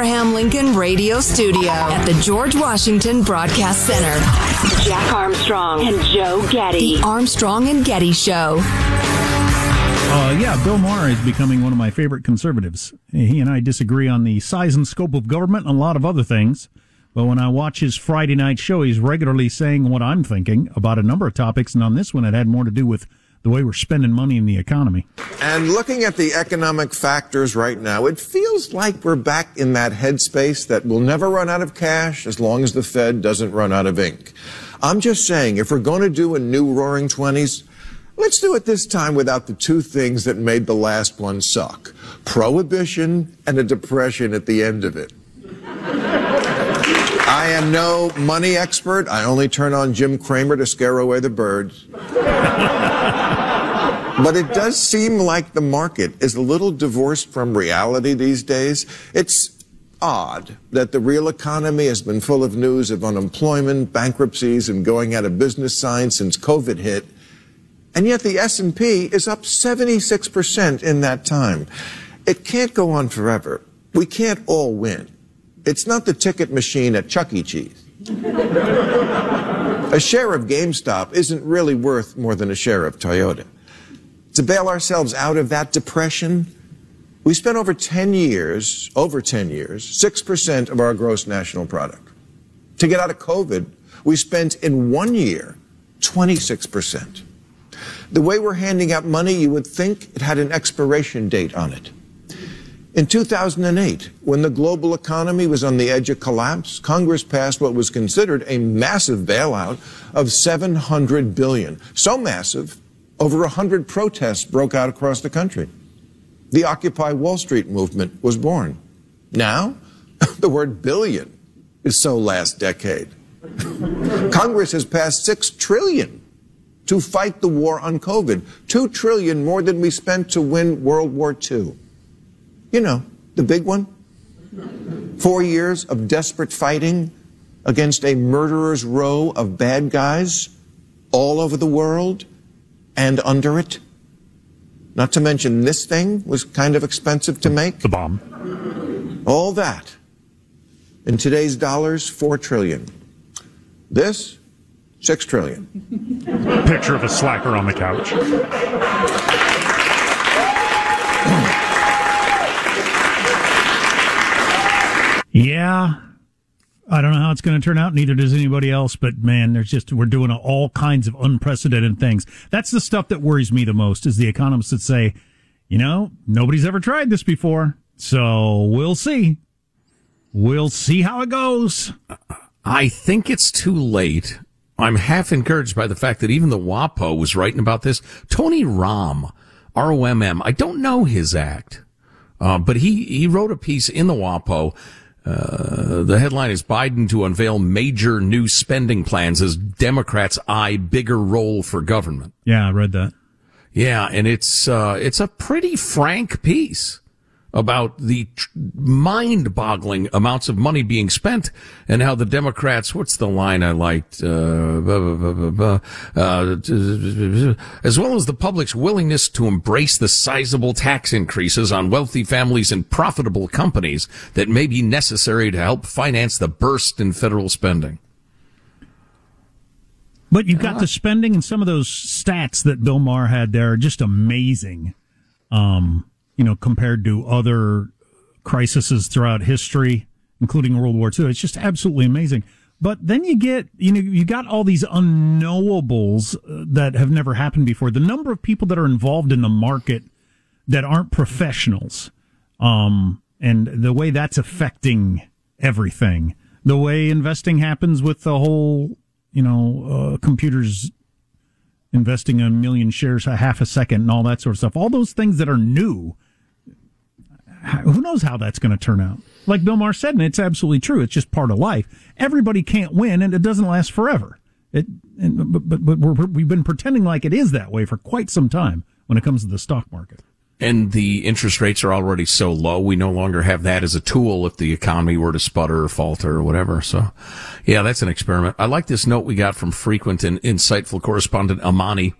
Abraham Lincoln Radio Studio at the George Washington Broadcast Center. Jack Armstrong and Joe Getty. The Armstrong and Getty Show. Uh, yeah, Bill Maher is becoming one of my favorite conservatives. He and I disagree on the size and scope of government and a lot of other things. But when I watch his Friday night show, he's regularly saying what I'm thinking about a number of topics. And on this one, it had more to do with the way we're spending money in the economy. And looking at the economic factors right now, it feels like we're back in that headspace that we'll never run out of cash as long as the Fed doesn't run out of ink. I'm just saying, if we're going to do a new Roaring Twenties, let's do it this time without the two things that made the last one suck. Prohibition and a depression at the end of it. I am no money expert. I only turn on Jim Cramer to scare away the birds. But it does seem like the market is a little divorced from reality these days. It's odd that the real economy has been full of news of unemployment, bankruptcies, and going out of business signs since COVID hit. And yet the S&P is up 76% in that time. It can't go on forever. We can't all win. It's not the ticket machine at Chuck E. Cheese. a share of GameStop isn't really worth more than a share of Toyota. To bail ourselves out of that depression, we spent over 10 years, over 10 years, 6% of our gross national product. To get out of COVID, we spent in one year 26%. The way we're handing out money, you would think it had an expiration date on it. In 2008, when the global economy was on the edge of collapse, Congress passed what was considered a massive bailout of 700 billion. So massive, over 100 protests broke out across the country. The Occupy Wall Street movement was born. Now, the word billion is so last decade. Congress has passed 6 trillion to fight the war on COVID. 2 trillion more than we spent to win World War II. You know, the big one. Four years of desperate fighting against a murderer's row of bad guys all over the world and under it. Not to mention this thing was kind of expensive to make. The bomb. All that. In today's dollars, four trillion. This, six trillion. Picture of a slacker on the couch. Yeah. I don't know how it's going to turn out. Neither does anybody else. But man, there's just, we're doing all kinds of unprecedented things. That's the stuff that worries me the most is the economists that say, you know, nobody's ever tried this before. So we'll see. We'll see how it goes. I think it's too late. I'm half encouraged by the fact that even the WAPO was writing about this. Tony Romm, R-O-M-M, I don't know his act, uh, but he, he wrote a piece in the WAPO uh, the headline is Biden to unveil major new spending plans as Democrats eye bigger role for government. Yeah, I read that. Yeah, and it's uh, it's a pretty frank piece about the tr- mind-boggling amounts of money being spent and how the Democrats, what's the line I liked, uh, blah, blah, blah, uh, as well as the public's willingness to embrace the sizable tax increases on wealthy families and profitable companies that may be necessary to help finance the burst in federal spending. But you've got the spending and some of those stats that Bill Maher had there are just amazing. Um, you know, compared to other crises throughout history, including World War II. It's just absolutely amazing. But then you get, you know, you got all these unknowables uh, that have never happened before. The number of people that are involved in the market that aren't professionals, um, and the way that's affecting everything. The way investing happens with the whole, you know, uh, computers investing a million shares a half a second and all that sort of stuff. All those things that are new who knows how that's going to turn out? Like Bill Maher said, and it's absolutely true. It's just part of life. Everybody can't win, and it doesn't last forever. It, and, but but, but we have been pretending like it is that way for quite some time when it comes to the stock market. And the interest rates are already so low, we no longer have that as a tool if the economy were to sputter or falter or whatever. So, yeah, that's an experiment. I like this note we got from frequent and insightful correspondent Amani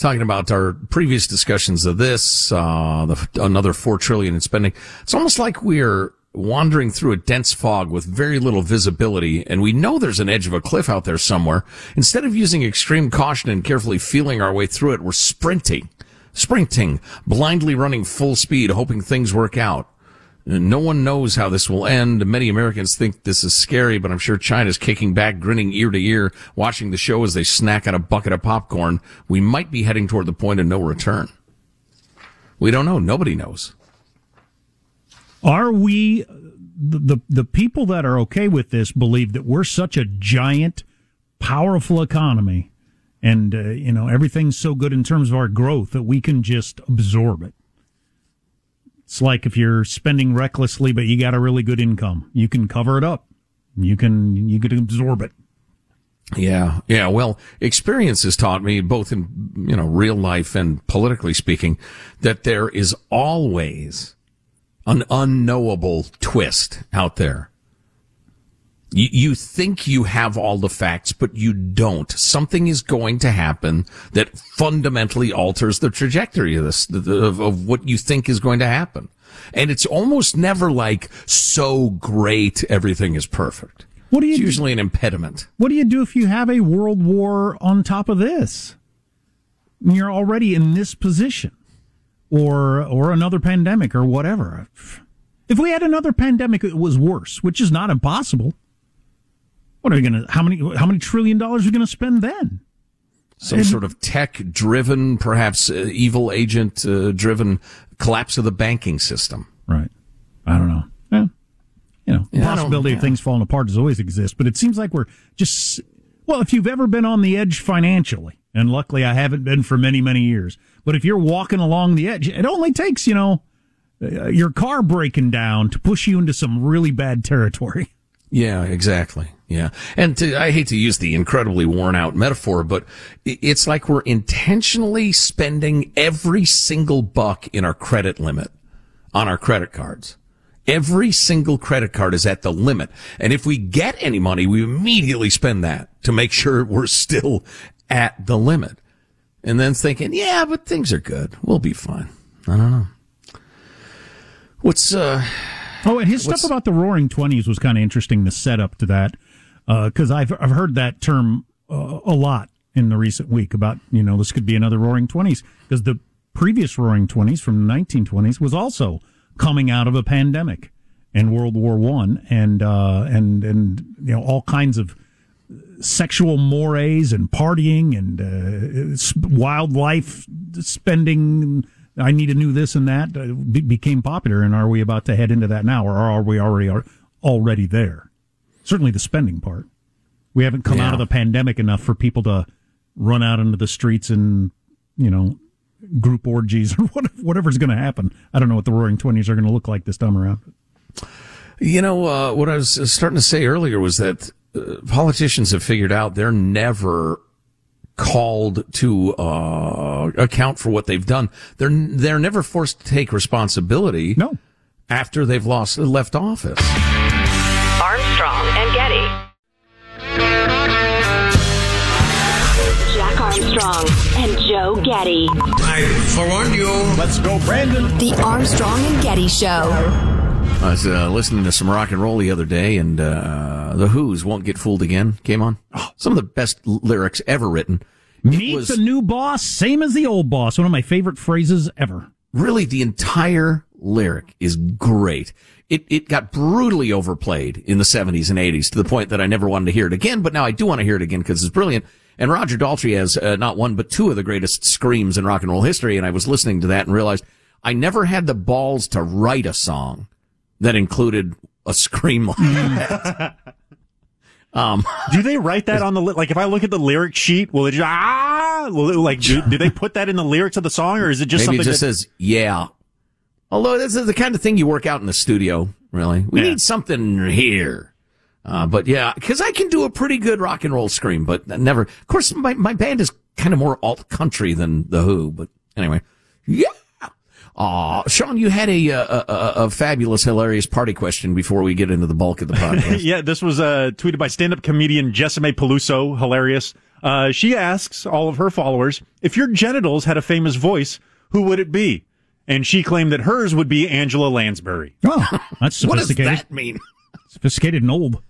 talking about our previous discussions of this, uh, the, another four trillion in spending. It's almost like we're wandering through a dense fog with very little visibility, and we know there's an edge of a cliff out there somewhere. Instead of using extreme caution and carefully feeling our way through it, we're sprinting, sprinting, blindly running full speed, hoping things work out. No one knows how this will end. Many Americans think this is scary, but I'm sure China's kicking back, grinning ear to ear, watching the show as they snack on a bucket of popcorn. We might be heading toward the point of no return. We don't know. Nobody knows. Are we the, the people that are okay with this believe that we're such a giant, powerful economy, and uh, you know everything's so good in terms of our growth that we can just absorb it. It's like if you're spending recklessly, but you got a really good income, you can cover it up. You can you can absorb it. Yeah, yeah. Well, experience has taught me, both in you know real life and politically speaking, that there is always an unknowable twist out there. You, you think you have all the facts, but you don't. Something is going to happen that fundamentally alters the trajectory of this, of, of what you think is going to happen. And it's almost never like so great, everything is perfect. What do you It's do- usually an impediment. What do you do if you have a world war on top of this? You're already in this position, or or another pandemic or whatever. If we had another pandemic, it was worse, which is not impossible. What are we gonna? How many? How many trillion dollars are we gonna spend then? Some sort of tech driven, perhaps uh, evil agent uh, driven collapse of the banking system. Right. I don't know. Yeah. You know, the Yeah, possibility of things falling apart does always exist, but it seems like we're just, well, if you've ever been on the edge financially, and luckily I haven't been for many, many years, but if you're walking along the edge, it only takes, you know, uh, your car breaking down to push you into some really bad territory. Yeah, exactly. Yeah. And to, I hate to use the incredibly worn out metaphor, but it's like we're intentionally spending every single buck in our credit limit on our credit cards. Every single credit card is at the limit. And if we get any money, we immediately spend that to make sure we're still at the limit. And then thinking, yeah, but things are good. We'll be fine. I don't know. What's, uh, Oh, and his stuff about the Roaring Twenties was kind of interesting. The setup to that, because I've I've heard that term uh, a lot in the recent week about you know this could be another Roaring Twenties because the previous Roaring Twenties from the 1920s was also coming out of a pandemic and World War One and uh, and and you know all kinds of sexual mores and partying and uh, wildlife spending. I need to do this and that uh, be- became popular. And are we about to head into that now, or are we already are already there? Certainly, the spending part. We haven't come out of the pandemic enough for people to run out into the streets and you know group orgies or whatever's going to happen. I don't know what the Roaring Twenties are going to look like this time around. You know, uh, what I was starting to say earlier was that uh, politicians have figured out they're never called to uh, account for what they've done. They're they're never forced to take responsibility No. after they've lost left office. Armstrong and Getty. Jack Armstrong and Joe Getty. I forewarned you. Let's go, Brandon. The Armstrong and Getty Show. I was uh, listening to some rock and roll the other day, and uh, the Who's "Won't Get Fooled Again" came on. Some of the best l- lyrics ever written. It Meet was- the new boss, same as the old boss. One of my favorite phrases ever. really the entire lyric is great. It it got brutally overplayed in the 70s and 80s to the point that I never wanted to hear it again, but now I do want to hear it again because it's brilliant. And Roger Daltrey has uh, not one but two of the greatest screams in rock and roll history, and I was listening to that and realized I never had the balls to write a song that included a scream like that. Um, Do they write that on the li- like? If I look at the lyric sheet, will it just ah? Will it, like do, do they put that in the lyrics of the song, or is it just Maybe something it just that, says yeah. Although this is the kind of thing you work out in the studio, really. We Yeah. need something here. Uh, but yeah, because I can do a pretty good rock and roll scream, but never. Of course, my, my band is kind of more alt country than the Who. But anyway, yeah. Aw, Sean, you had a, uh, a, a, a fabulous, hilarious party question before we get into the bulk of the podcast. Yeah, this was uh, tweeted by stand-up comedian Jessimae Peluso. Hilarious. Uh, she asks all of her followers if your genitals had a famous voice, who would it be? And she claimed that hers would be Angela Lansbury. Oh, that's sophisticated. What does that mean? Sophisticated and old.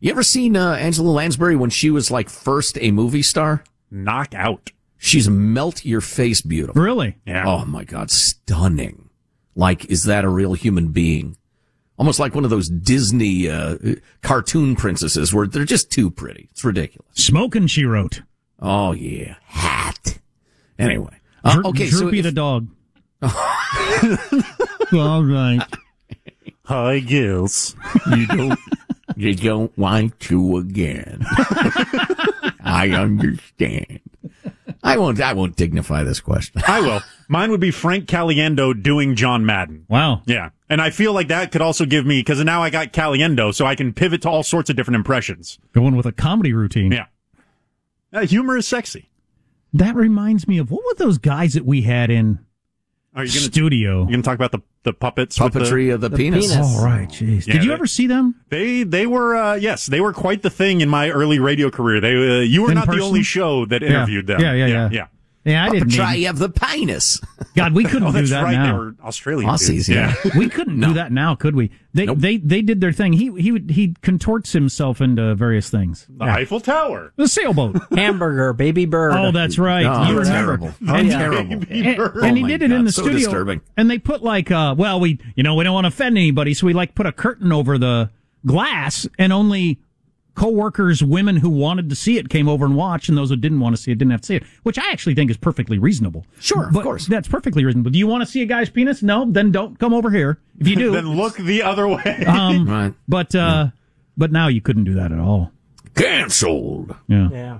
You ever seen uh, Angela Lansbury when she was like first a movie star? Knock out. She's melt your face beautiful. Really? Yeah. Oh my God, stunning. Like, is that a real human being? Almost like one of those Disney uh, cartoon princesses where they're just too pretty. It's ridiculous. Smoking, she wrote. Oh yeah, hat. Anyway, uh, Dro- okay, so Droopy if- the dog. All right. I guess. you don't, you don't want to again. I understand. I won't. I won't dignify this question. I will. Mine would be Frank Caliendo doing John Madden. Wow. Yeah. And I feel like that could also give me, because now I got Caliendo, so I can pivot to all sorts of different impressions. Going with a comedy routine. Yeah. Uh, humor is sexy. That reminds me of what were those guys that we had in Are you going to studio? You're gonna talk about the, the puppets? with the- Puppetry of the, penis. penis. Oh, right. Jeez. Yeah, Did you they- ever see them? They they were uh, yes they were quite the thing in my early radio career. They uh, you were In not person? the only show that interviewed them. Yeah, yeah, yeah. yeah. Yeah, I didn't. Puppetry Need, of the penis. God, we couldn't Oh, do that's that right. They now. were Australian Aussies, dudes. yeah. we couldn't do that now, could we? They Nope. they they did their thing. He he would he contorts himself into various things. The Eiffel Tower. The sailboat. Hamburger, baby bird. oh, that's right. Oh, you remember? terrible. Oh, And, terrible. and, Oh and he my did it God, in the so studio. disturbing. And they put like, uh, well, we you know we don't want to offend anybody, so we like put a curtain over the glass, and only co-workers, women who wanted to see it came over and watched, and those who didn't want to see it didn't have to see it, which I actually think is perfectly reasonable. Sure, of but course. that's perfectly reasonable. Do you want to see a guy's penis? No, then don't come over here. If you do, Then look the other way. um, Right. but uh, but now you couldn't do that at all. Cancelled. Yeah. Yeah.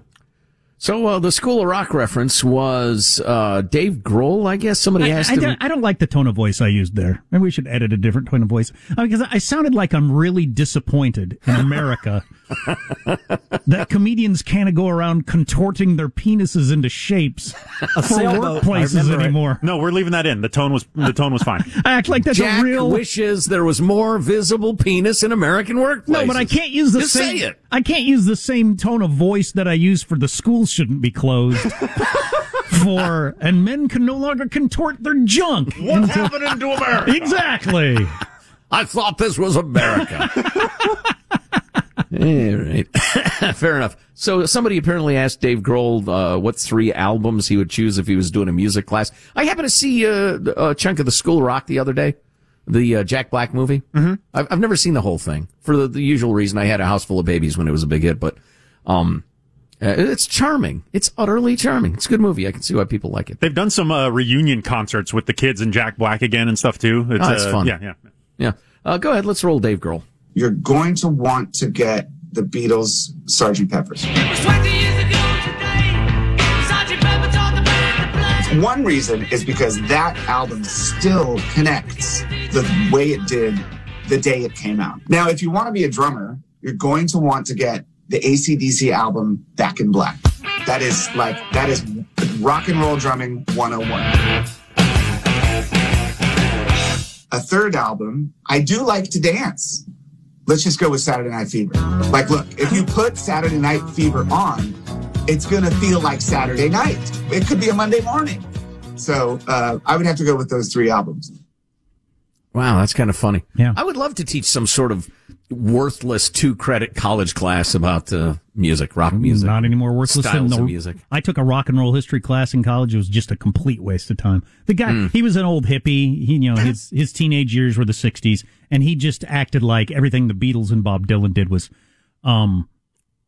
So uh, the School of Rock reference was uh, Dave Grohl, I guess. Somebody I, asked I him. don't, I don't like the tone of voice I used there. Maybe we should edit a different tone of voice Uh, because I sounded like I'm really disappointed in America that comedians can't go around contorting their penises into shapes for sailboat, workplaces remember it. anymore. no, we're leaving that in. The tone was the tone was fine. I act like that's Jack a real. wishes there was more visible penis in American workplaces. no, but I can't use the Just same. say it. I can't use the same tone of voice that I use for the schools shouldn't be closed. for and men can no longer contort their junk. What's happening to America? Exactly. I thought this was America. All right. Fair enough. So somebody apparently asked Dave Grohl uh, what three albums he would choose if he was doing a music class. I happened to see uh, a chunk of the School Rock the other day, the uh, Jack Black movie. Mm-hmm. I've, I've never seen the whole thing for the, the usual reason. I had a house full of babies when it was a big hit, but um, uh, it's charming. It's utterly charming. It's a good movie. I can see why people like it. They've done some uh, reunion concerts with the kids and Jack Black again and stuff too. It's, Oh, uh, fun. Yeah, yeah. Yeah. Uh, go ahead. Let's roll Dave Grohl. You're going to want to get the Beatles Sgt. Pepper's. One reason is because that album still connects the way it did the day it came out. Now, if you want to be a drummer, you're going to want to get the ACDC album Back in Black. That is like, that is rock and roll drumming 101 a third album, I do like to dance. Let's just go with Saturday Night Fever. Like, look, if you put Saturday Night Fever on, it's going to feel like Saturday night. It could be a Monday morning. So uh, I would have to go with those three albums. Wow, that's kind of funny. Yeah. I would love to teach some sort of worthless two credit college class about uh, music, rock music. Not any more worthless Styles than the of music. I took a rock and roll history class in college. It was just a complete waste of time. The guy, Hmm. he was an old hippie. He, you know, his his teenage years were the '60s, and he just acted like everything the Beatles and Bob Dylan did was, um,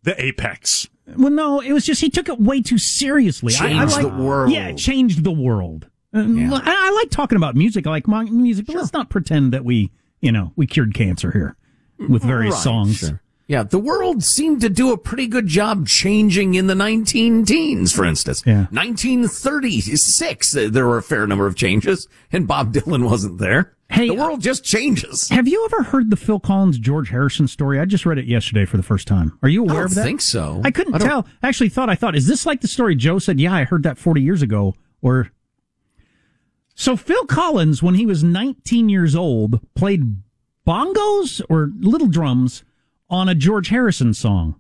The apex. well, no, it was just he took it way too seriously. I- I, Changed like, the world. Yeah, it changed the world. Yeah. I, I like talking about music. I like mo- music, but let's not pretend that we, you know, we cured cancer here with various Right, songs. sure. Yeah, the world seemed to do a pretty good job changing in the 19 teens, for instance. Yeah. 1936, uh, there were a fair number of changes, and Bob Dylan wasn't there. Hey, the world just changes. Have you ever heard the Phil Collins George Harrison story? I just read it yesterday for the first time. Are you I aware don't of that? I think so. I couldn't I don't- tell. I actually thought I thought is this like the story Joe said? Yeah, I heard that 40 years ago. Or so Phil Collins, when he was 19 years old, played bongos or little drums on a George Harrison song.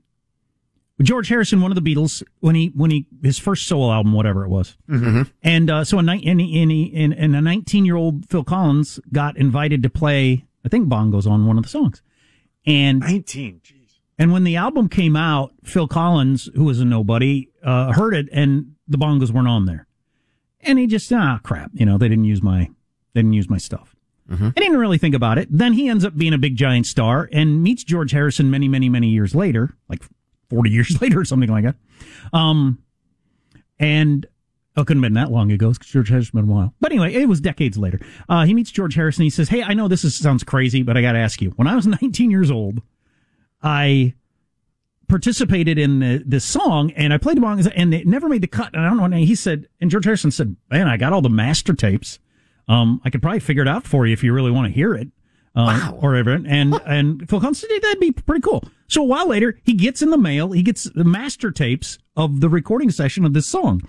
George Harrison, one of the Beatles, when he when he his first solo album, whatever it was, mm-hmm. and uh, so a ni- and, he- and, and a nineteen year old Phil Collins got invited to play, I think bongos on one of the songs, and 19. Jeez. and when the album came out, Phil Collins, who was a nobody, uh, heard it, and the bongos weren't on there, and he just ah crap, you know they didn't use my they didn't use my stuff. I didn't really think about it. Then he ends up being a big giant star and meets George Harrison many, many, many years later, like 40 years later or something like that. Um, and oh, it couldn't have been that long ago George Harrison been a while. But anyway, it was decades later. Uh, he meets George Harrison. He says, Hey, I know this is, sounds crazy, but I got to ask you. When I was 19 years old, I participated in the, this song and I played bongos and it never made the cut. And I don't know. And he said, and George Harrison said, man, I got all the master tapes. Um, I could probably figure it out for you if you really want to hear it. Um, or whatever. And, and Phil Collins said, that'd be pretty cool. So a while later, he gets in the mail, he gets the master tapes of the recording session of this song.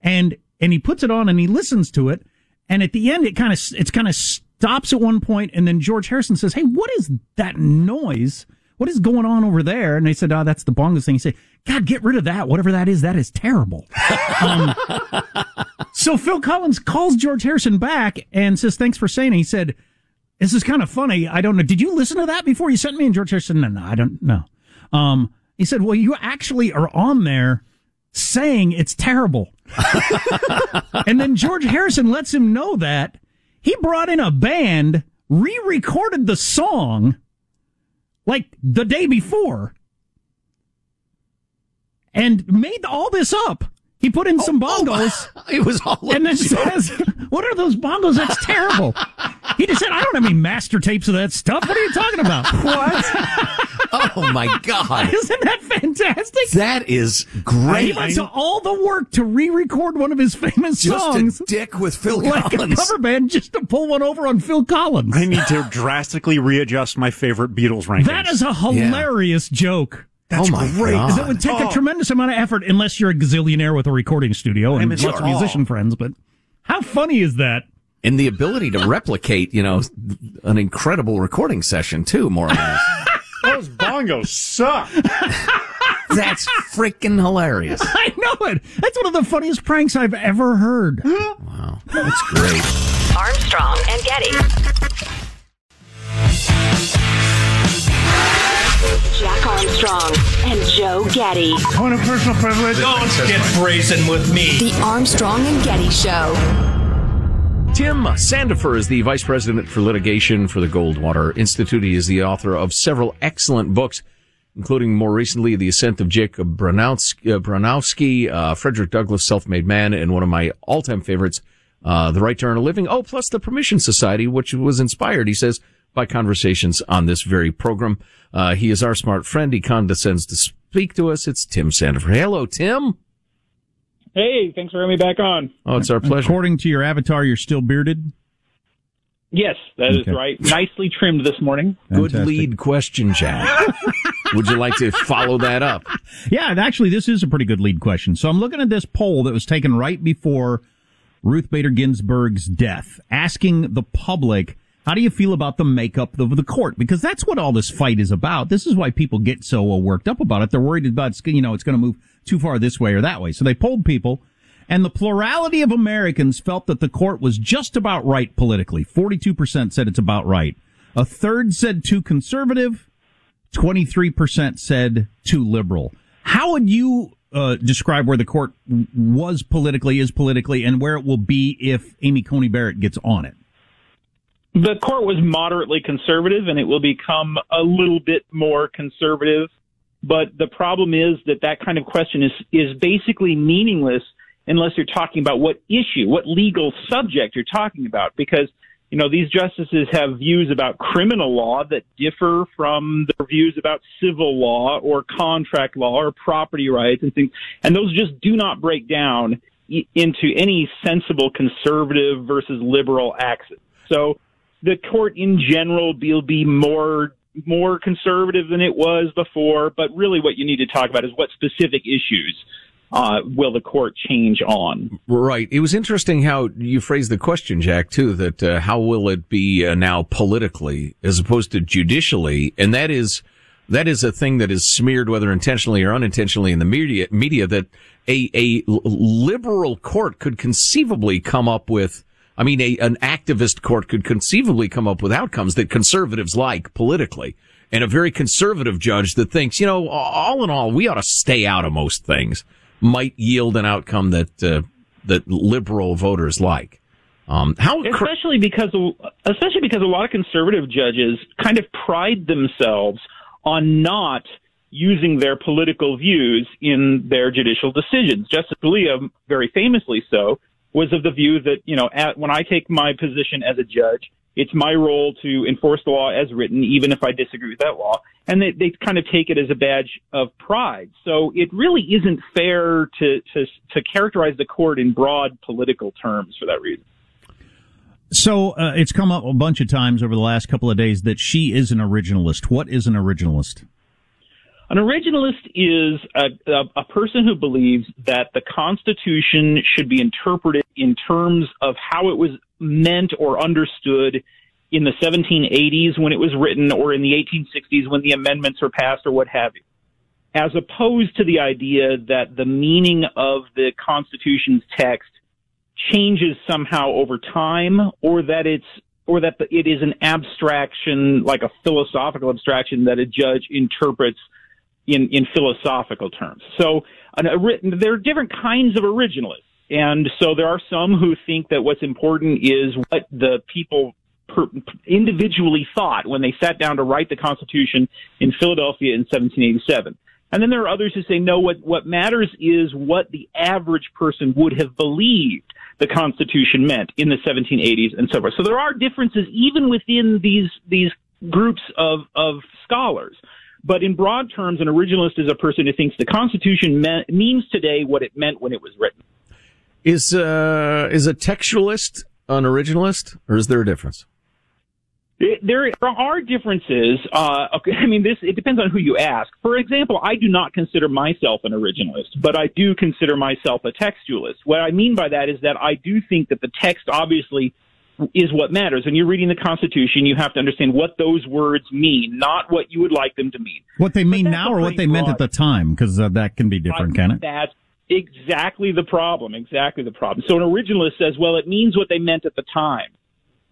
And, and he puts it on and he listens to it. And at the end, it kind of, it's kind of stops at one point, And then George Harrison says, Hey, what is that noise? What is going on over there? And they said, Oh, that's the bongos thing. He said, God, get rid of that. Whatever that is, that is terrible. um, so Phil Collins calls George Harrison back and says, thanks for saying it. He said, this is kind of funny. I don't know. Did you listen to that before you sent me? And George Harrison, no, no, I don't know. Um, he said, well, you actually are on there saying it's terrible. and then George Harrison lets him know that he brought in a band, re-recorded the song like the day before and made all this up. He put in oh, some bongos oh, It was all and then joke. says, "What are those bongos? That's terrible." He just said, "I don't have any master tapes of that stuff. What are you talking about?" What? Oh my God. Isn't that fantastic? That is he great. went to all the work to re-record one of his famous Just songs, a dick with Phil like a Collins. cover band, just to pull one over on Phil Collins. I need to drastically readjust my favorite Beatles rankings. That is a hilarious joke. That's oh my great. God. That would take Oh. a tremendous amount of effort, unless you're a gazillionaire with a recording studio and lots in of awe. musician friends. But how funny is that? and the ability to replicate, you know, an incredible recording session too, more or less. Those bongos suck. That's freaking hilarious. I know it. That's one of the funniest pranks I've ever heard. Wow. That's great. Armstrong and Getty. Jack Armstrong and Joe Getty. Point of personal privilege. Don't get brazen with me. The Armstrong and Getty Show. Tim Sandefur is the vice president for litigation for the Goldwater Institute. He is the author of several excellent books, including more recently The Ascent of Jacob Bronowski, uh, Bronowski uh, Frederick Douglass, Self-Made Man, and one of my all-time favorites, uh, The Right to Earn a Living. Oh, plus The Permission Society, which was inspired, he says, by conversations on this very program. Uh, he is our smart friend. He condescends to speak to us. It's Tim Sandefur. Hello, Tim. Hey, thanks for having me back on. Oh, it's our pleasure. According to your avatar, you're still bearded. Yes, that is Okay. right. Nicely trimmed this morning. Good lead question, Jack. Would you like to follow that up? Yeah, actually, this is a pretty good lead question. So I'm looking at this poll that was taken right before Ruth Bader Ginsburg's death, asking the public, how do you feel about the makeup of the court? Because that's what all this fight is about. This is why people get so uh, worked up about it. They're worried about, you know, it's going to move too far this way or that way. So they polled people, and the plurality of Americans felt that the court was just about right politically. 42% said it's about right. A third said too conservative. 23% said too liberal. How would you uh, describe where the court was politically, is politically, and where it will be if Amy Coney Barrett gets on it? The court was moderately conservative, and it will become a little bit more conservative. But the problem is that that kind of question is is basically meaningless unless you're talking about what issue, what legal subject you're talking about, because you know these justices have views about criminal law that differ from their views about civil law or contract law or property rights and things, and those just do not break down into any sensible conservative versus liberal axis. So the court in general will be more more conservative than it was before, but really what you need to talk about is what specific issues uh, will the court change on. Right. It was interesting how you phrased the question, Jack, too, that uh, how will it be uh, now politically as opposed to judicially? And that is that is a thing that is smeared, whether intentionally or unintentionally, in the media. Media that a a liberal court could conceivably come up with. I mean, a, an activist court could conceivably come up with outcomes that conservatives like politically. And a very conservative judge that thinks, you know, all in all, we ought to stay out of most things might yield an outcome that, uh, that liberal voters like. Um, how especially because especially because a lot of conservative judges kind of pride themselves on not using their political views in their judicial decisions. Justice Scalia, very famously so, was of the view that you know at, when I take my position as a judge, it's my role to enforce the law as written, even if I disagree with that law. And they, they kind of take it as a badge of pride. So it really isn't fair to, to, to characterize the court in broad political terms for that reason. So uh, it's come up a bunch of times over the last couple of days that she is an originalist. What is an originalist? An originalist is a, a, a, person who believes that the Constitution should be interpreted in terms of how it was meant or understood in the 1780s when it was written or in the 1860s when the amendments were passed or what have you. As opposed to the idea that the meaning of the Constitution's text changes somehow over time or that it's or that it is an abstraction like a philosophical abstraction that a judge interprets in in philosophical terms so an, a, there are different kinds of originalists and so there are some who think that what's important is what the people per, individually thought when they sat down to write the constitution in Philadelphia in 1787 and then there are others who say, no, what, what matters is what the average person would have believed the Constitution meant in the 1780s and so forth. So there are differences even within these, these groups of, of scholars. But in broad terms, an originalist is a person who thinks the Constitution me- means today what it meant when it was written. Is, uh, is a textualist an originalist, or is there a difference? There are differences. Uh, okay, I mean, this it depends on who you ask. For example, I do not consider myself an originalist, but I do consider myself a textualist. What I mean by that is that I do think that the text obviously is what matters. When you're reading the Constitution, you have to understand what those words mean, not what you would like them to mean. What they mean now, or what they broad. meant at the time, because uh, that can be different, I, can it? That's exactly the problem. Exactly the problem. So an originalist says, well, it means what they meant at the time.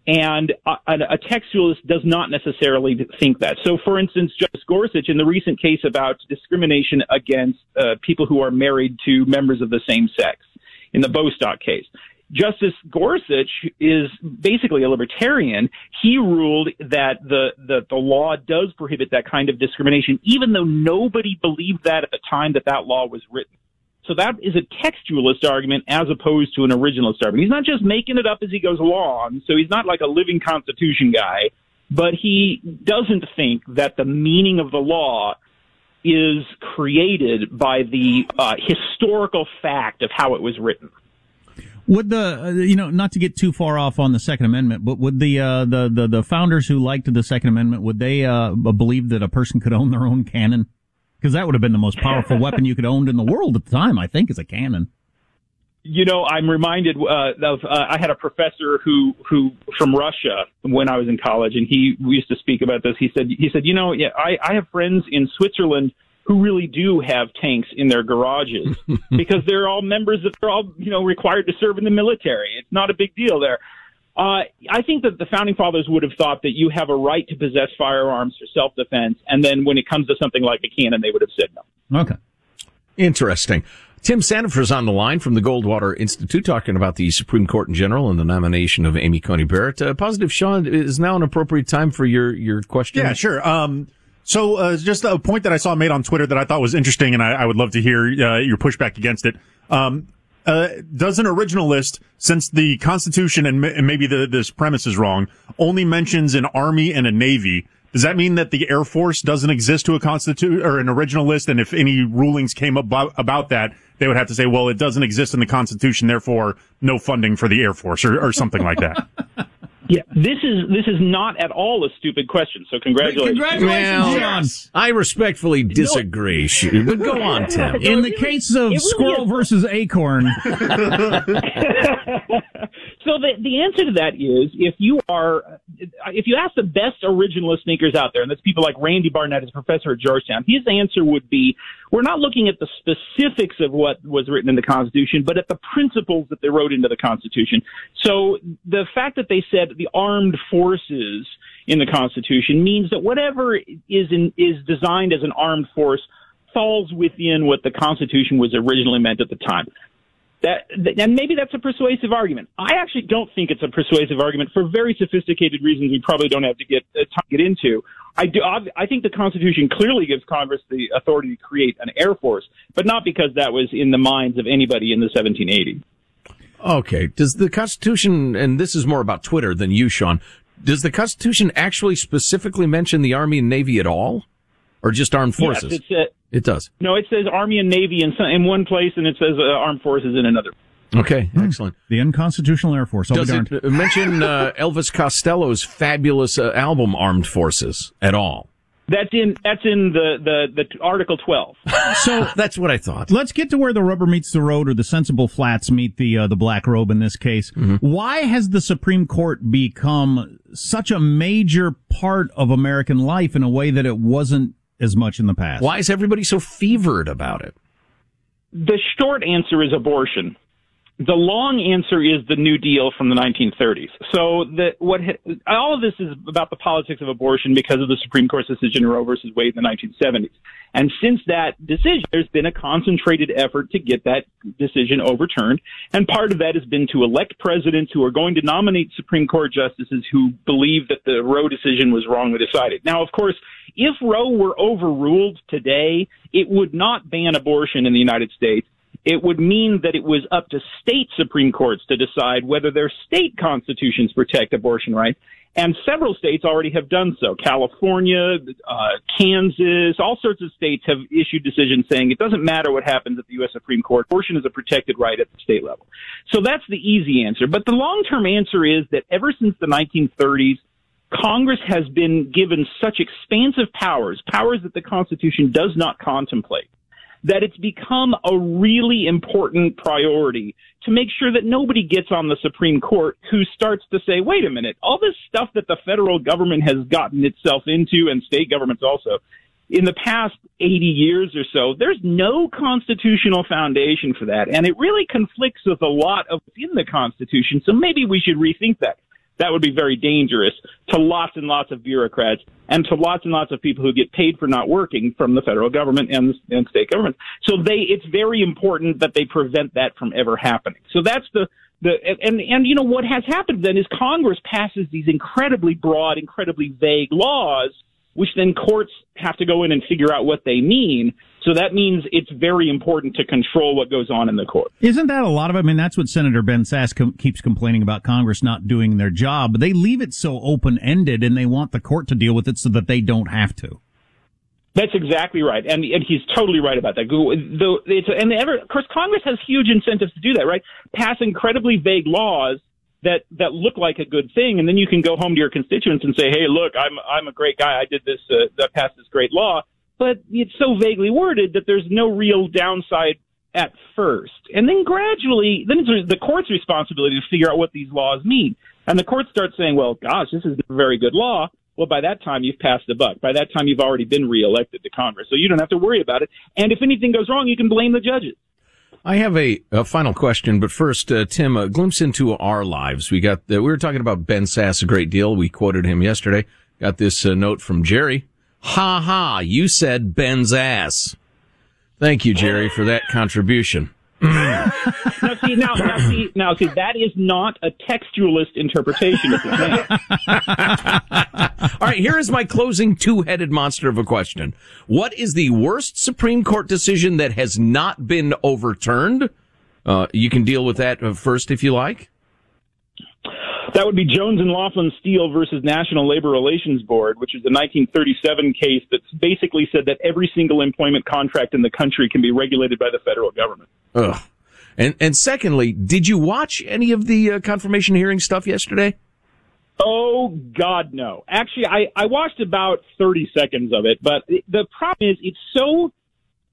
And a, a, textualist does not necessarily think that. So, for instance, Justice Gorsuch, in the recent case about discrimination against uh, people who are married to members of the same sex, in the Bostock case, Justice Gorsuch is basically a libertarian. He ruled that the, the, the law does prohibit that kind of discrimination, even though nobody believed that at the time that that law was written. So that is a textualist argument as opposed to an originalist argument. He's not just making it up as he goes along. So he's not like a living constitution guy, but he doesn't think that the meaning of the law is created by the uh, historical fact of how it was written. Would the uh, you know not to get too far off on the Second Amendment, but would the uh, the, the the founders who liked the Second Amendment would they uh, believe that a person could own their own cannon? Because that would have been the most powerful weapon you could own in the world at the time, I think, is a cannon. You know, I'm reminded uh, of uh, I had a professor who who from Russia when I was in college, and he we used to speak about this. He said he said, you know, yeah, I, I have friends in Switzerland who really do have tanks in their garages because they're all members of they're all you know required to serve in the military. It's not a big deal there. Uh, I think that the founding fathers would have thought that you have a right to possess firearms for self defense, and then when it comes to something like a cannon, they would have said no. Okay. Interesting. Tim is on the line from the Goldwater Institute talking about the Supreme Court in general and the nomination of Amy Coney Barrett. Uh, Positive Sean, is now an appropriate time for your, your question? Yeah, sure. Um, so, uh, just a point that I saw made on Twitter that I thought was interesting, and I, I would love to hear uh, your pushback against it. Um, uh, does an originalist, since the Constitution and, m- and maybe the, this premise is wrong, only mentions an army and a navy? Does that mean that the Air Force doesn't exist to a constitute or an originalist? And if any rulings came about, about that, they would have to say, well, it doesn't exist in the Constitution, therefore no funding for the Air Force or, or something like that. Yeah, this is this is not at all a stupid question. So congratulations. Congratulations, well, John. I respectfully disagree. No. But go on, Tim. In the case of squirrel versus acorn. so the the answer to that is if you are if you ask the best originalist thinkers out there, and that's people like Randy Barnett, as professor at Georgetown, his answer would be we're not looking at the specifics of what was written in the Constitution, but at the principles that they wrote into the Constitution. So the fact that they said the armed forces in the Constitution means that whatever is in, is designed as an armed force falls within what the Constitution was originally meant at the time. That, and maybe that's a persuasive argument. I actually don't think it's a persuasive argument for very sophisticated reasons we probably don't have to get uh, get into. I do. I think the Constitution clearly gives Congress the authority to create an air force, but not because that was in the minds of anybody in the 1780s. Okay. Does the Constitution, and this is more about Twitter than you, Sean, does the Constitution actually specifically mention the Army and Navy at all? Or just armed forces? Yes, it does. No, it says Army and Navy in, some, in one place, and it says uh, Armed Forces in another. Okay, excellent. The unconstitutional Air Force. I'll Does it mention uh, Elvis Costello's fabulous uh, album "Armed Forces" at all? That's in that's in the the, the Article twelve. So that's what I thought. Let's get to where the rubber meets the road, or the sensible flats meet the uh, the black robe. In this case, Mm-hmm. why has the Supreme Court become such a major part of American life in a way that it wasn't as much in the past? Why is everybody so fevered about it? The short answer is abortion. The long answer is the New Deal from the 1930s. So the, what all of this is about the politics of abortion because of the Supreme Court's decision Roe versus Wade in the 1970s. And since that decision, there's been a concentrated effort to get that decision overturned. And part of that has been to elect presidents who are going to nominate Supreme Court justices who believe that the Roe decision was wrongly decided. Now, of course, if Roe were overruled today, it would not ban abortion in the United States it would mean that it was up to state Supreme Courts to decide whether their state constitutions protect abortion rights. And several states already have done so. California, uh, Kansas, all sorts of states have issued decisions saying it doesn't matter what happens at the U.S. Supreme Court. Abortion is a protected right at the state level. So that's the easy answer. But the long term answer is that ever since the 1930s, Congress has been given such expansive powers, powers that the Constitution does not contemplate that it's become a really important priority to make sure that nobody gets on the Supreme Court who starts to say, wait a minute, all this stuff that the federal government has gotten itself into and state governments also in the past 80 years or so, there's no constitutional foundation for that. And it really conflicts with a lot of in the Constitution. So maybe we should rethink that that would be very dangerous to lots and lots of bureaucrats and to lots and lots of people who get paid for not working from the federal government and, and state governments. So they, it's very important that they prevent that from ever happening. So that's the, the, and, and, you know, what has happened then is Congress passes these incredibly broad, incredibly vague laws which then courts have to go in and figure out what they mean. So that means it's very important to control what goes on in the court. Isn't that a lot of? I mean, that's what Senator Ben Sasse com- keeps complaining about Congress not doing their job. They leave it so open ended, and they want the court to deal with it so that they don't have to. That's exactly right, and and he's totally right about that. The, it's, and ever, of course, Congress has huge incentives to do that, right? Pass incredibly vague laws that that look like a good thing, and then you can go home to your constituents and say, "Hey, look, I'm I'm a great guy. I did this. Uh, that passed this great law." But it's so vaguely worded that there's no real downside at first, and then gradually, then it's the court's responsibility to figure out what these laws mean. And the court starts saying, "Well, gosh, this is a very good law." Well, by that time, you've passed the buck. By that time, you've already been reelected to Congress, so you don't have to worry about it. And if anything goes wrong, you can blame the judges. I have a, a final question, but first, uh, Tim, a glimpse into our lives. We got uh, we were talking about Ben Sasse a great deal. We quoted him yesterday. Got this uh, note from Jerry. Ha ha! You said Ben's ass. Thank you, Jerry, for that contribution. now see, now, see, now see, that is not a textualist interpretation of the name. All right, here is my closing two-headed monster of a question. What is the worst Supreme Court decision that has not been overturned? Uh, you can deal with that uh, first if you like. That would be Jones and Laughlin Steel versus National Labor Relations Board, which is a 1937 case that basically said that every single employment contract in the country can be regulated by the federal government. Ugh. And and secondly, did you watch any of the uh, confirmation hearing stuff yesterday? Oh God, no. Actually, I I watched about 30 seconds of it, but the problem is it's so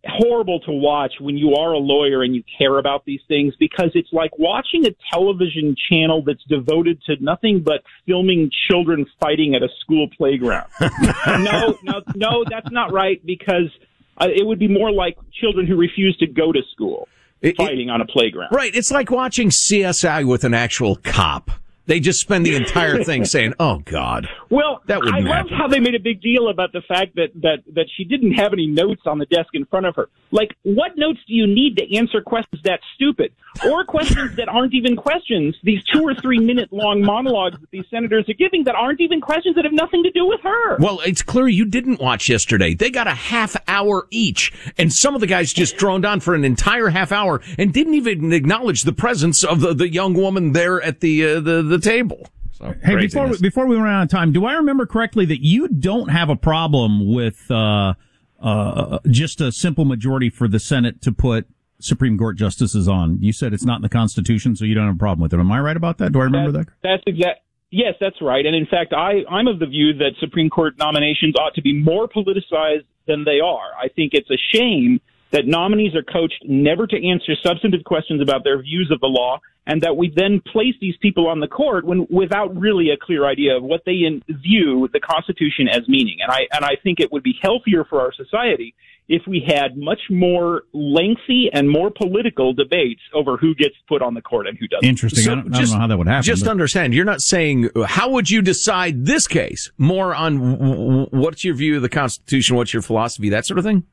horrible to watch when you are a lawyer and you care about these things because it's like watching a television channel that's devoted to nothing but filming children fighting at a school playground. no, no, no, that's not right because uh, it would be more like children who refuse to go to school fighting on a playground. Right. It's like watching CSI with an actual cop. They just spend the entire thing saying, "Oh God." Well, That I happen. how they made a big deal about the fact that, that that she didn't have any notes on the desk in front of her. Like, what notes do you need to answer questions that stupid, or questions that aren't even questions? These two or three minute long monologues that these senators are giving that aren't even questions that have nothing to do with her. Well, it's clear you didn't watch yesterday. They got a half hour each, and some of the guys just droned on for an entire half hour and didn't even acknowledge the presence of the, the young woman there at the uh, the, the table. So, Hey, before we, before we run out of time, do I remember correctly that you don't have a problem with uh, uh, just a simple majority for the Senate to put Supreme Court justices on? You said it's not in the Constitution, so you don't have a problem with it. Am I right about that? Do I remember that? That's exact. Yes, that's right. And in fact, I, I'm of the view that Supreme Court nominations ought to be more politicized than they are. I think it's a shame that nominees are coached never to answer substantive questions about their views of the law, and that we then place these people on the court when without really a clear idea of what they in, view the Constitution as meaning. And I and I think it would be healthier for our society if we had much more lengthy and more political debates over who gets put on the court and who doesn't. Interesting. I, don't, I don't know how that would happen. Just but- understand, you're not saying uh, how would you decide this case. More on w- w- what's your view of the Constitution, what's your philosophy, that sort of thing.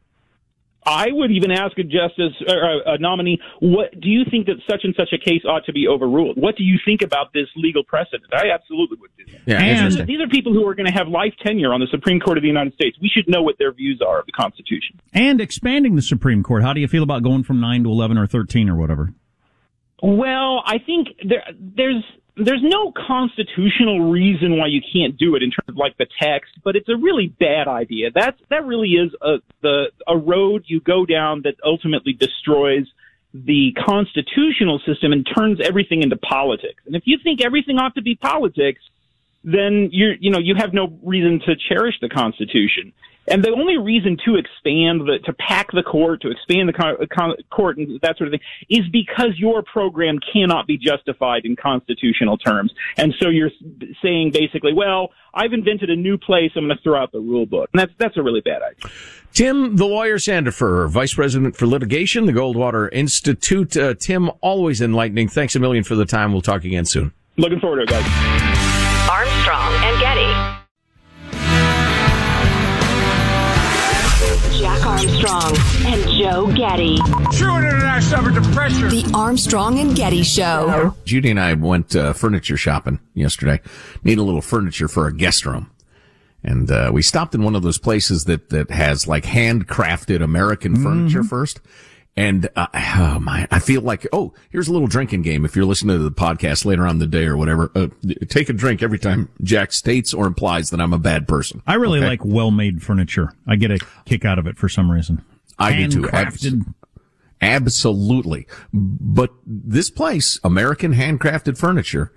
I would even ask a justice or a, a nominee, what do you think that such and such a case ought to be overruled? What do you think about this legal precedent? I absolutely would do that. Yeah, And- These are people who are going to have life tenure on the Supreme Court of the United States. We should know what their views are of the Constitution. and expanding the Supreme Court. How do you feel about going from nine to eleven or thirteen or whatever? Well, I think there, there's there's no constitutional reason why you can't do it in terms of like the text, but it's a really bad idea. That's that really is a the a road you go down that ultimately destroys the constitutional system and turns everything into politics. And if you think everything ought to be politics, then you're you know you have no reason to cherish the Constitution. And the only reason to expand the to pack the court, to expand the con, con, court and that sort of thing, is because your program cannot be justified in constitutional terms. And so you're saying basically, well, I've invented a new place. I'm going to throw out the rule book. And that's that's a really bad idea. Tim, the lawyer Sandefur, Vice President for Litigation, the Goldwater Institute. Uh, Tim, always enlightening. Thanks a million for the time. We'll talk again soon. Looking forward to it, guys. Armstrong and Getty. Jack Armstrong and Joe Getty. The Armstrong and Getty Show. Judy and I went uh, furniture shopping yesterday. Need a little furniture for a guest room. And uh, we stopped in one of those places that, that has like handcrafted American furniture first. And uh, oh my, I feel like oh, here's a little drinking game. If you're listening to the podcast later on the day or whatever, uh, take a drink every time Jack states or implies that I'm a bad person. I really Okay? like well-made furniture. I get a kick out of it for some reason. I do too. Handcrafted. Absolutely. But this place, American handcrafted furniture,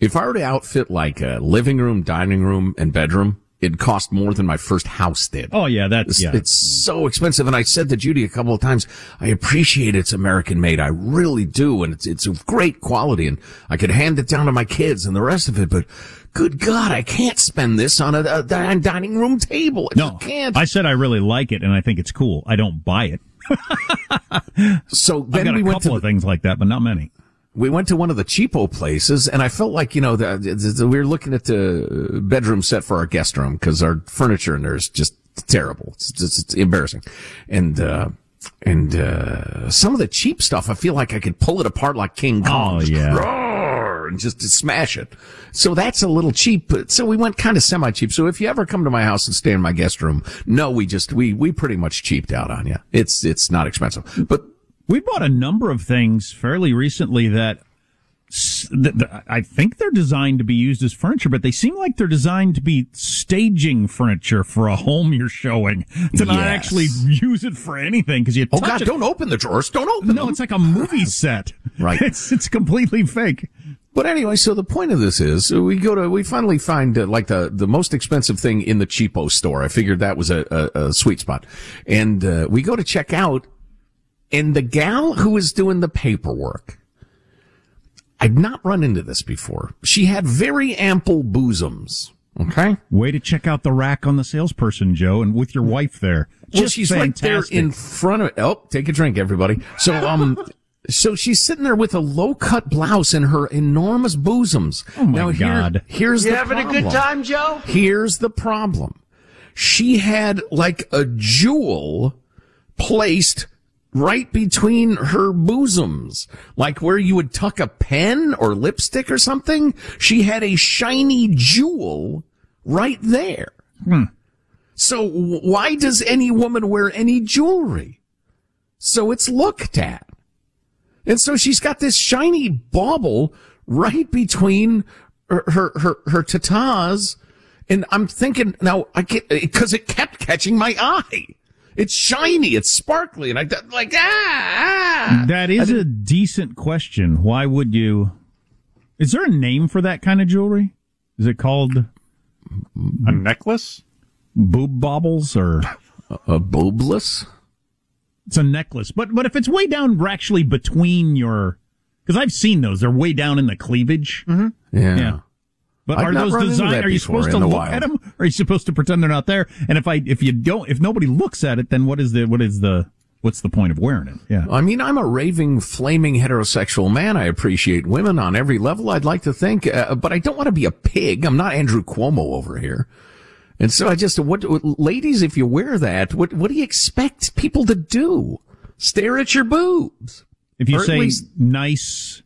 if I were to outfit like a living room, dining room, and bedroom, it'd cost more than my first house did. Oh yeah, that's It's, yeah. it's so expensive. And I said to Judy a couple of times, I appreciate it's American made. I really do. And it's, it's of great quality and I could hand it down to my kids and the rest of it. But good God, I can't spend this on a, a di- dining room table. I no, can't. I said I really like it and I think it's cool. I don't buy it. so I've then got we a went to a couple of things like that, but not many. We went to one of the cheapo places and I felt like, you know, the, the, the- we were looking at the bedroom set for our guest room because our furniture in there is just terrible. It's, it's, it's embarrassing. And, uh, and, uh, some of the cheap stuff, I feel like I could pull it apart like King Kong. Oh, yeah. roar and just smash it. So that's a little cheap. but- So we went kind of semi cheap. So if you ever come to my house and stay in my guest room, no, we just, we, we pretty much cheaped out on you. It's, it's not expensive, but We bought a number of things fairly recently that, I think they're designed to be used as furniture, but they seem like they're designed to be staging furniture for a home you're showing to not actually use it for anything because you oh God, it. don't open the drawers. Don't open No, them. it's like a movie set. Right. It's it's completely fake. But anyway, so the point of this is we go to, we finally find uh, like the, the most expensive thing in the cheapo store. I figured that was a, a, a sweet spot. And, uh, we go to check out and the gal who was doing the paperwork, I'd not run into this before. She had very ample bosoms. Okay. Way to check out the rack on the salesperson, Joe, and with your wife there. Well, Just she's right there in front of. Oh, take a drink, everybody. So, um, so she's sitting there with a low cut blouse and her enormous bosoms. Oh my now, here- God. here's You the having a good time, Joe? Here's the problem. She had like a jewel placed right between her bosoms, like where you would tuck a pen or lipstick or something. She had a shiny jewel right there. Hmm. So why does any woman wear any jewelry? So it's looked at. And so she's got this shiny bauble right between her, her, her, her tatas. And I'm thinking now I get, cause it kept catching my eye. It's shiny. It's sparkly. And I like, ah, ah. That is a decent question. Why would you? Is there a name for that kind of jewelry? Is it called A necklace? boob baubles or? a boobless? It's a necklace, but but if it's way down, actually between your, because I've seen those. They're way down in the cleavage. Yeah. Yeah. But I've are those designed? Are you supposed to look wild. at them? Or are you supposed to pretend they're not there? And if I if you don't, if nobody looks at it, then what is the what is the what's the point of wearing it? Yeah. I mean, I'm a raving, flaming heterosexual man. I appreciate women on every level. I'd like to think, uh, but I don't want to be a pig. I'm not Andrew Cuomo over here. And so I just, what, what ladies, if you wear that, what, what do you expect people to do? Stare at your boobs. If you say least- nice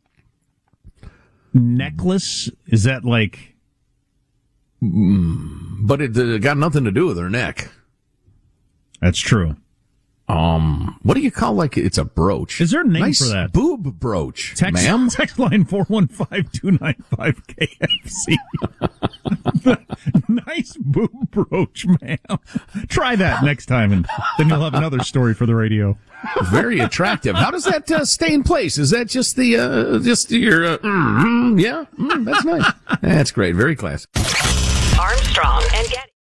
necklace, is that like But it uh, got nothing to do with her neck. that's true? Um, what do you call like it's a brooch? Is there a name nice for that? Boob brooch, Text, ma'am. text line 415-295 KFC. nice boob brooch, ma'am. Try that next time, and then you'll have another story for the radio. Very attractive. How does that uh, stay in place? Is that just the uh, just your uh, mm, yeah? Mm, that's nice. That's great. Very classy. Armstrong and Getty.